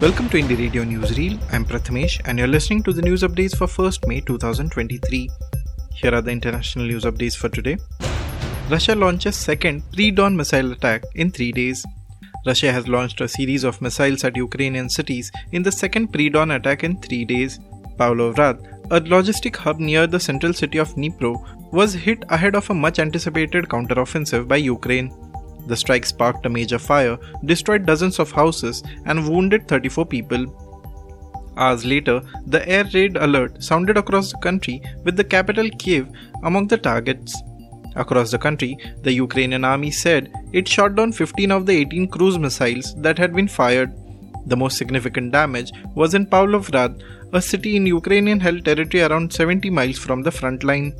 Welcome to Indie Radio Newsreel. I'm Prathmesh and you're listening to the news updates for 1st May 2023. Here are the international news updates for today. Russia launches second pre-dawn missile attack in 3 days. Russia has launched a series of missiles at Ukrainian cities in the second pre-dawn attack in 3 days. Pavlohrad, a logistic hub near the central city of Dnipro, was hit ahead of a much anticipated counteroffensive by Ukraine. The strike sparked a major fire, destroyed dozens of houses, and wounded 34 people. Hours later, the air raid alert sounded across the country with the capital Kiev among the targets. Across the country, the Ukrainian army said it shot down 15 of the 18 cruise missiles that had been fired. The most significant damage was in Pavlohrad, a city in Ukrainian held territory around 70 miles from the front line.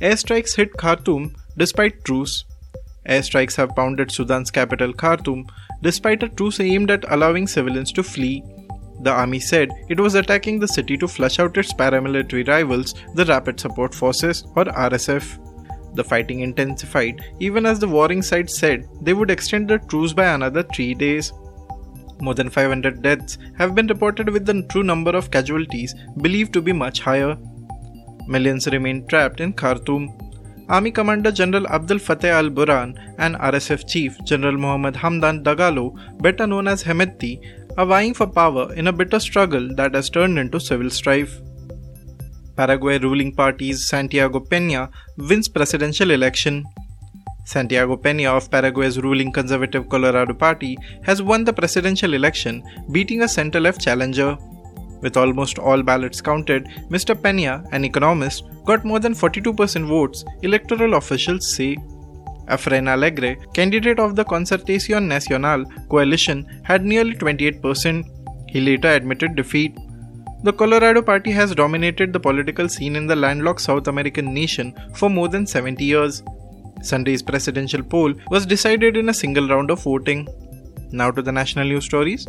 Airstrikes hit Khartoum despite truce. Airstrikes have pounded Sudan's capital Khartoum despite a truce aimed at allowing civilians to flee. The army said it was attacking the city to flush out its paramilitary rivals, the Rapid Support Forces or RSF. The fighting intensified even as the warring sides said they would extend the truce by another three days. More than 500 deaths have been reported with the true number of casualties believed to be much higher. Millions remain trapped in Khartoum. Army Commander General Abdel Fattah al Burhan and RSF Chief General Mohammad Hamdan Dagalo, better known as Hemedti, are vying for power in a bitter struggle that has turned into civil strife. Paraguay ruling party's Santiago Peña wins presidential election. Santiago Peña of Paraguay's ruling conservative Colorado Party has won the presidential election, beating a center left challenger. With almost all ballots counted, Mr. Peña, an economist, got more than 42% votes, electoral officials say. Efrain Alegre, candidate of the Concertación Nacional coalition, had nearly 28%. He later admitted defeat. The Colorado Party has dominated the political scene in the landlocked South American nation for more than 70 years. Sunday's presidential poll was decided in a single round of voting. Now to the national news stories.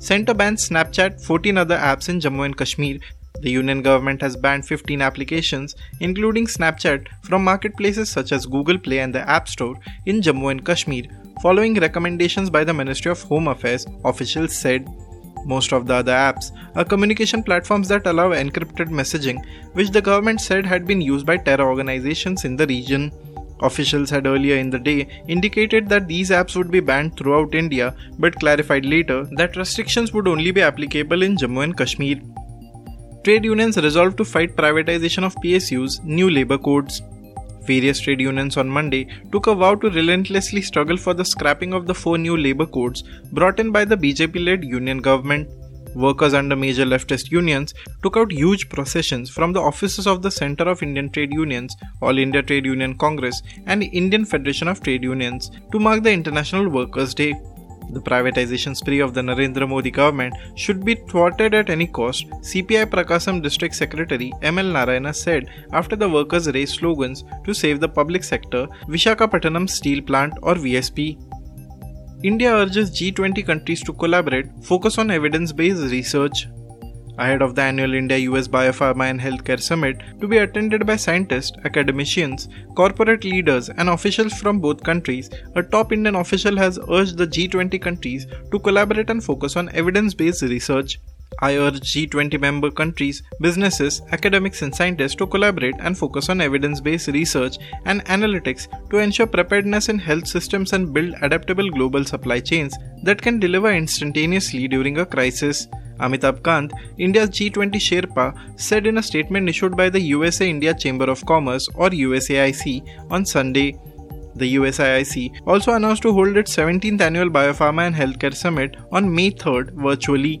Centre bans Snapchat, 14 other apps in Jammu and Kashmir. The union government has banned 15 applications, including Snapchat, from marketplaces such as Google Play and the App Store in Jammu and Kashmir, following recommendations by the Ministry of Home Affairs, officials said. Most of the other apps are communication platforms that allow encrypted messaging, which the government said had been used by terror organizations in the region. Officials had earlier in the day indicated that these apps would be banned throughout India, but clarified later that restrictions would only be applicable in Jammu and Kashmir. Trade unions resolved to fight privatization of PSU's new labor codes. Various trade unions on Monday took a vow to relentlessly struggle for the scrapping of the four new labor codes brought in by the BJP led union government. Workers under major leftist unions took out huge processions from the offices of the Center of Indian Trade Unions, All India Trade Union Congress, and Indian Federation of Trade Unions to mark the International Workers' Day. The privatization spree of the Narendra Modi government should be thwarted at any cost, CPI Prakasam District Secretary ML Narayana said after the workers raised slogans to save the public sector, Visakhapatnam Steel Plant or VSP. India urges G20 countries to collaborate, focus on evidence based research. Ahead of the annual India US Biopharma and Healthcare Summit to be attended by scientists, academicians, corporate leaders, and officials from both countries, a top Indian official has urged the G20 countries to collaborate and focus on evidence based research. I urge G20 member countries, businesses, academics, and scientists to collaborate and focus on evidence based research and analytics to ensure preparedness in health systems and build adaptable global supply chains that can deliver instantaneously during a crisis. Amitabh Kant, India's G20 Sherpa, said in a statement issued by the USA India Chamber of Commerce or USAIC on Sunday. The USAIC also announced to hold its 17th annual Biopharma and Healthcare Summit on May 3rd virtually.